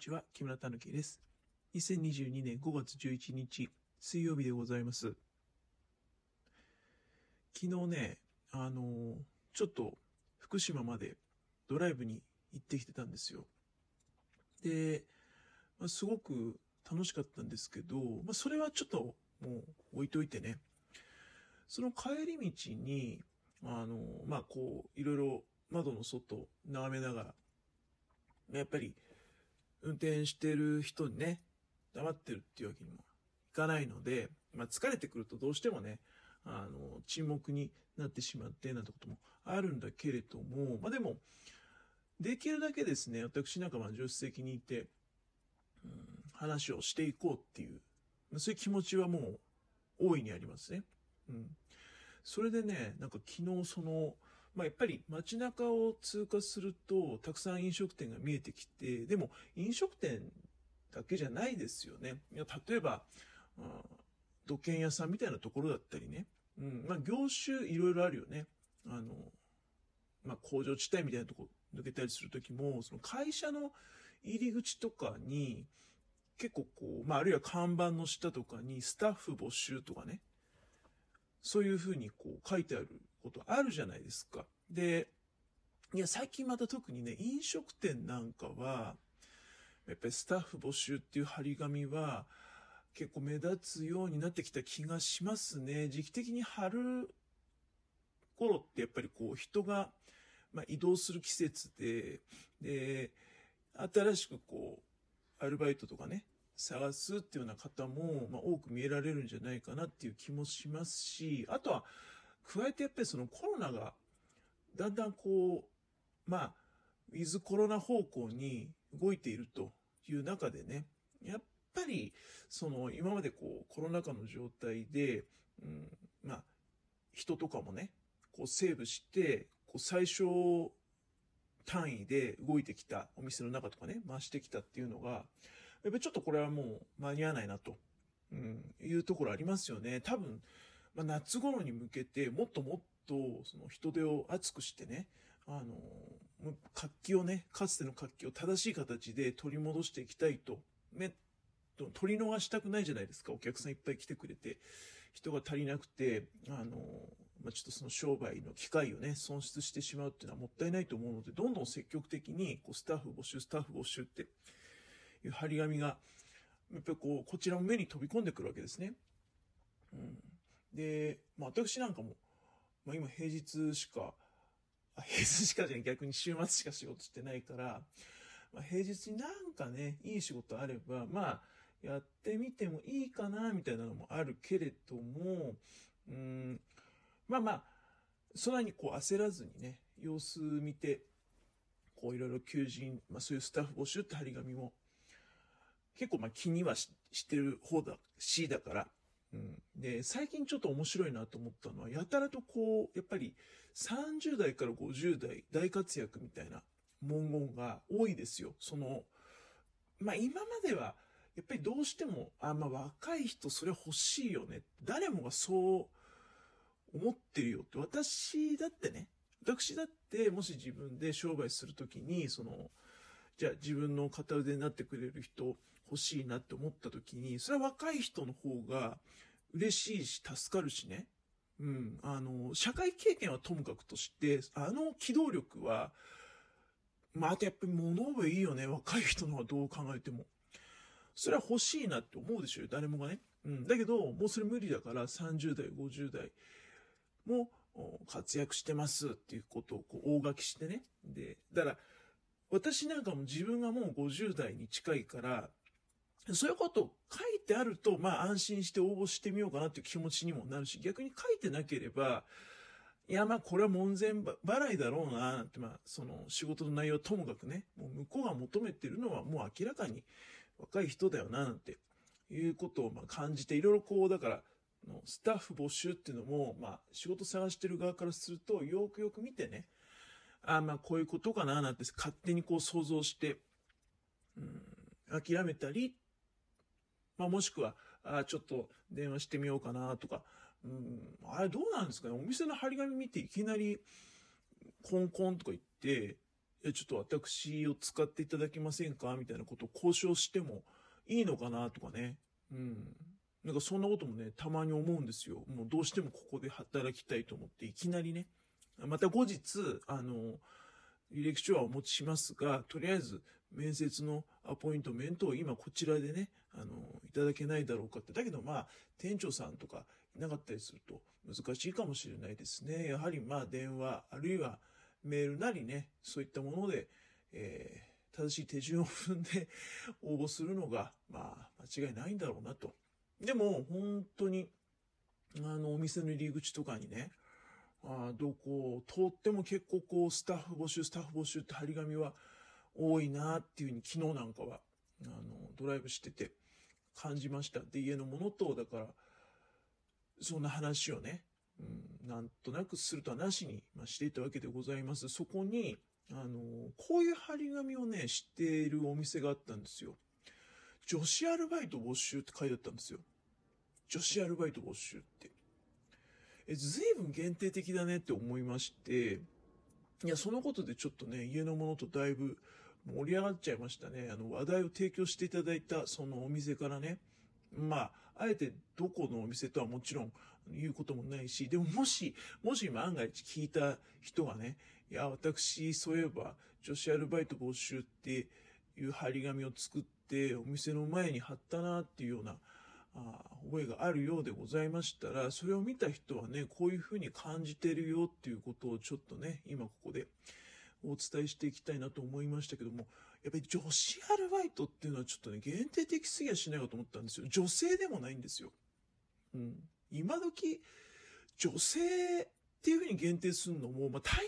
ちは、木村たぬきです。2022年5月11日、水曜日でございます。昨日ね、あのーちょっと福島までドライブに行ってきてたんですよ。で、まあ、すごく楽しかったんですけど、まあ、それはちょっともう置いといてね。その帰り道に、あのーまあ、こう、いろいろ窓の外眺めながら、やっぱり運転してる人にね、黙ってるっていうわけにもいかないので、まあ、疲れてくるとどうしてもね、あの、沈黙になってしまって、なんてこともあるんだけれども、まあ、でも、できるだけですね、私なんかまあ助手席にいて、うん、話をしていこうっていう、そういう気持ちはもう大いにありますね。うん。それでね、なんか昨日その、まあ、やっぱり街中を通過すると、たくさん飲食店が見えてきて、でも飲食店だけじゃないですよね。いや例えば、あ土建屋さんみたいなところだったりね。うん、まあ、業種いろいろあるよね。あの、まあ、工場地帯みたいなとこ抜けたりするときも、その会社の入り口とかに、結構こう、まあ、あるいは看板の下とかにスタッフ募集とかね。そういうふうにこう書いてあることあるじゃないですか。で、いや、最近また特にね、飲食店なんかは、やっぱりスタッフ募集っていう張り紙は、結構目立つようになってきた気がしますね。時期的に春頃ってやっぱりこう人が、まあ、移動する季節で、で、新しくこう、アルバイトとかね、探すっていうような方も、まあ、多く見えられるんじゃないかなっていう気もしますし、あとは、加えてやっぱりそのコロナが、だんだんこう、まあ、ウィズコロナ方向に動いているという中でね、やっぱり、その、今までこう、コロナ禍の状態で、うん、まあ、人とかもね、こう、セーブして、こう、最小単位で動いてきたお店の中とかね、回してきたっていうのが、やっぱりちょっとこれはもう間に合わないなと、うん、いうところありますよね。多分、まあ、夏頃に向けて、もっともっと、その人手を厚くしてね、あの、活気をね、かつての活気を正しい形で取り戻していきたいと、ね、取り逃したくないじゃないですか。お客さんいっぱい来てくれて、人が足りなくて、あの、まあ、ちょっとその商売の機会をね、損失してしまうっていうのはもったいないと思うので、どんどん積極的に、こう、スタッフ募集、スタッフ募集っていう張り紙が、やっぱりこう、こちらの目に飛び込んでくるわけですね。うん。で、まあ、私なんかも、まあ、今平日しか、平日しかじゃない逆に週末しか仕事してないから、まあ、平日になんかね、いい仕事あれば、まあ、やってみてもいいかな、みたいなのもあるけれども、うん、まあまあ、そんなにこう焦らずにね、様子見て、こういろいろ求人、まあそういうスタッフ募集って張り紙も、結構まあ気にはししてる方だし、だから、うん。で、最近ちょっと面白いなと思ったのは、やたらとこう、やっぱり30代から50代大活躍みたいな文言が多いですよ。その、まあ今までは、やっぱりどうしても、あ、まあ若い人それ欲しいよね。誰もがそう思ってるよって。私だってね、私だってもし自分で商売するときに、その、じゃあ自分の片腕になってくれる人欲しいなって思ったときに、それは若い人の方が嬉しいし助かるしね。うん。あの、社会経験はともかくとして、あの機動力は、まあ、あとやっぱり物覚えいいよね。若い人のはどう考えても。それは欲しいなって思うでしょ誰もがね。うん。だけど、もうそれ無理だから30代、50代も活躍してますっていうことをこう大書きしてね。で、だから、私なんかも自分がもう50代に近いから、そういうこと書いてあると、まあ安心して応募してみようかなっていう気持ちにもなるし、逆に書いてなければ、いや、まあこれは門前払いだろうな、なんて、まあその仕事の内容ともかくね、もう向こうが求めてるのはもう明らかに若い人だよな、なんていうことをまあ感じて、いろいろこう、だから、のスタッフ募集っていうのも、まあ仕事探してる側からすると、よくよく見てね、あまあこういうことかな、なんて勝手にこう想像して、うん、諦めたり、まあもしくは、あちょっと電話してみようかなとか、うん、あれどうなんですかね？お店の張り紙見ていきなり、コンコンとか言って、いや、ちょっと私を使っていただけませんか？みたいなことを交渉してもいいのかなとかね。うん。なんかそんなこともね、たまに思うんですよ。もうどうしてもここで働きたいと思って、いきなりね。また後日、あの、履歴書はお持ちしますが、とりあえず面接のアポイントメントを今こちらでね、あの、いただけないだろうかって。だけどまあ、店長さんとかいなかったりすると難しいかもしれないですね。やはりまあ電話、あるいはメールなりね、そういったもので、えー、正しい手順を踏んで応募するのが、まあ、間違いないんだろうなと。でも、本当に、あの、お店の入り口とかにね、あどこを通っても結構こう、スタッフ募集、スタッフ募集って張り紙は多いなっていうふうに昨日なんかは、あの、ドライブしてて感じました。で、家のものと、だから、そんな話をね、うん、なんとなくするとはなしに、まあ、していたわけでございます。そこに、あの、こういう張り紙をね、知っているお店があったんですよ。女子アルバイト募集って書いてあったんですよ。女子アルバイト募集って。え、随分限定的だねって思いまして、いや、そのことでちょっとね、家のものとだいぶ盛り上がっちゃいましたね。あの、話題を提供していただいた、そのお店からね、まあ、あえてどこのお店とはもちろん言うこともないし、でももし、もし万が一聞いた人がね、いや、私、そういえば、女子アルバイト募集っていう張り紙を作って、お店の前に貼ったなっていうような、あ覚えがあるようでございましたら、それを見た人はね、こういうふうに感じてるよっていうことをちょっとね、今ここでお伝えしていきたいなと思いましたけども、やっぱり女子アルバイトっていうのはちょっとね、限定的すぎやしないかと思ったんですよ。女性でもないんですよ。うん。今時、女性っていうふうに限定するのも、まあ、大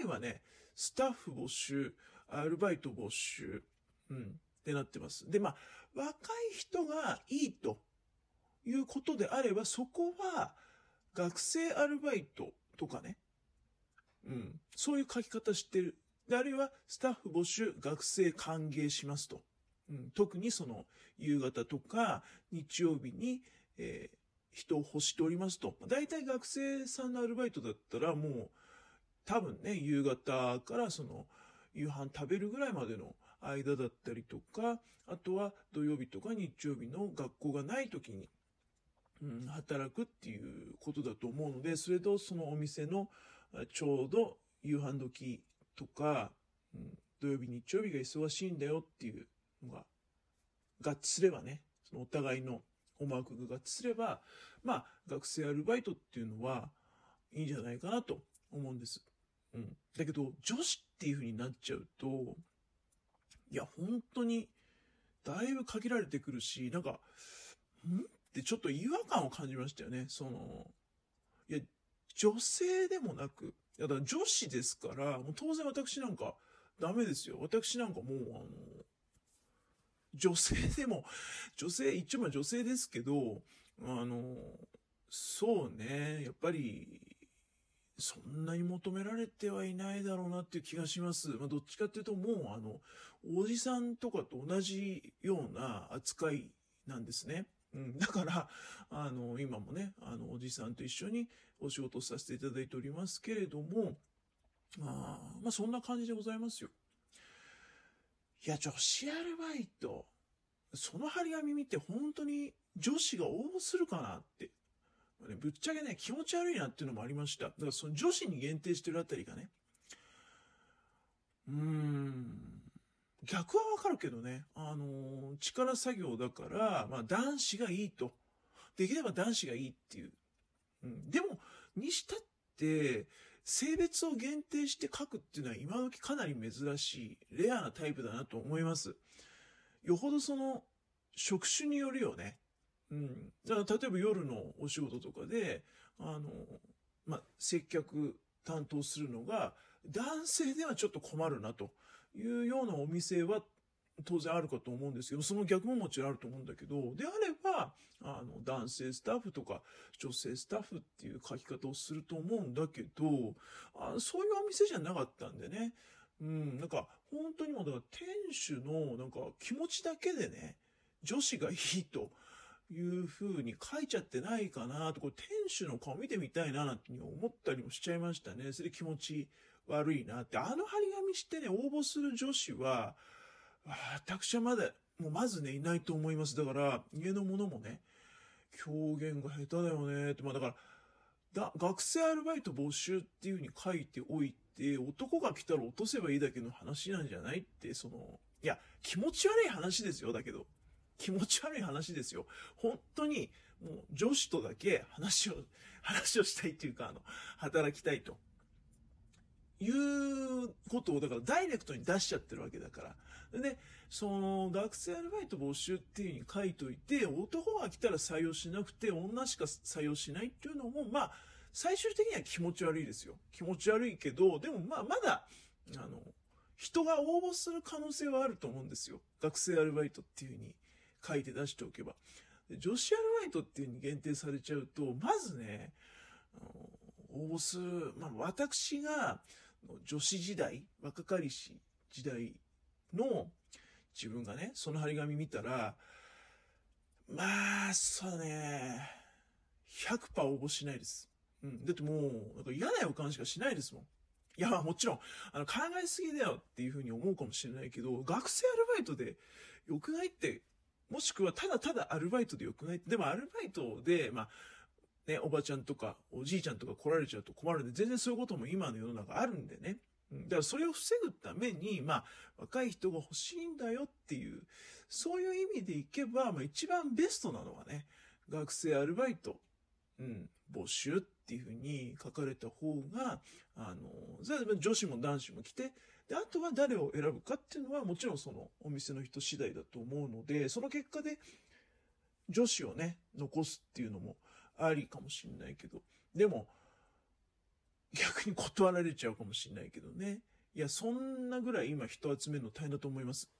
概はね、スタッフ募集、アルバイト募集、うん、ってなってます。で、まあ、若い人がいいということであれば、そこは、学生アルバイトとかね、うん、そういう書き方してる。で、あるいは、スタッフ募集、学生歓迎しますと。うん、特にその、夕方とか、日曜日に、えー、人を欲しておりますと。大体学生さんのアルバイトだったらもう、多分ね、夕方からその、夕飯食べるぐらいまでの間だったりとか、あとは土曜日とか日曜日の学校がない時に、うん、働くっていうことだと思うので、それとそのお店のちょうど夕飯時とか、うん、土曜日日曜日が忙しいんだよっていうのが合致すればね、そのお互いの思惑が合致すれば、まあ、学生アルバイトっていうのはいいんじゃないかなと思うんです。うん。だけど、女子っていう風になっちゃうと、いや、本当に、だいぶ限られてくるし、なんか、んってちょっと違和感を感じましたよね。その、いや、女性でもなく、いや、だ女子ですから、もう当然私なんかダメですよ。私なんかもう、あの、女性でも、女性、一応まあ女性ですけど、あの、そうね、やっぱり、そんなに求められてはいないだろうなっていう気がします。まあ、どっちかっていうともう、あの、おじさんとかと同じような扱いなんですね。うん、だから、あの、今もね、あの、おじさんと一緒にお仕事させていただいておりますけれども、まあ、まあ、そんな感じでございますよ。いや、女子アルバイト、その張り紙見て本当に女子が応募するかなって。まあねぶっちゃけね、気持ち悪いなっていうのもありました。だからその女子に限定してるあたりがね。うーん。逆はわかるけどね。あのー、力作業だから、まあ男子がいいと。できれば男子がいいっていう。うん。でも、にしたって、性別を限定して書くっていうのは今時かなり珍しい、レアなタイプだなと思います。よほどその、職種によるよね。うん。だから例えば夜のお仕事とかで、あの、まあ、接客担当するのが、男性ではちょっと困るなというようなお店は当然あるかと思うんですけど、その逆ももちろんあると思うんだけど、であれば、あの、男性スタッフとか女性スタッフっていう書き方をすると思うんだけど、あそういうお店じゃなかったんでね。うん、なんか、本当にもう、だから店主の、なんか、気持ちだけでね、女子がいいという風に書いちゃってないかなと、これ店主の顔見てみたいななんて思ったりもしちゃいましたね。それで気持ち悪いなって、あの張り紙してね、応募する女子は、私はまだ、もうまずね、いないと思います。だから、家の者もね、狂言が下手だよねって、まあだから、だ、学生アルバイト募集っていう風に書いておいて、男が来たら落とせばいいだけの話なんじゃないって、その、いや、気持ち悪い話ですよ、だけど。気持ち悪い話ですよ。本当に、もう女子とだけ話を、話をしたいっていうか、あの、働きたいと。いうことを、だからダイレクトに出しちゃってるわけだから。で、その、学生アルバイト募集っていう風に書いといて、男が来たら採用しなくて、女しか採用しないっていうのも、まあ、最終的には気持ち悪いですよ。気持ち悪いけど、でもまあ、まだ、あの、人が応募する可能性はあると思うんですよ。学生アルバイトっていう風に書いて出しておけば。女子アルバイトっていう風に限定されちゃうと、まずね、応募する、まあ私が女子時代、若かりし時代の自分がね、その張り紙見たら、まあ、そうね、100%応募しないです。うん。だってもう、なんか嫌な予感しかしないですもん。いや、まあもちろん、あの、考えすぎだよっていうふうに思うかもしれないけど、学生アルバイトで良くないって、もしくはただただアルバイトで良くないって、でもアルバイトで、まあ、ね、おばちゃんとかおじいちゃんとか来られちゃうと困るんで、全然そういうことも今の世の中あるんでね。だからそれを防ぐために、まあ、若い人が欲しいんだよっていう、そういう意味でいけば、まあ一番ベストなのはね、学生アルバイト、うん、募集っていうふうに書かれた方が、あの、女子も男子も来て、で、あとは誰を選ぶかっていうのはもちろんそのお店の人次第だと思うので、その結果で女子をね、残すっていうのもありかもしんないけど、でも、逆に断られちゃうかもしんないけどね。いや、そんなぐらい今人集めるの大変だと思います。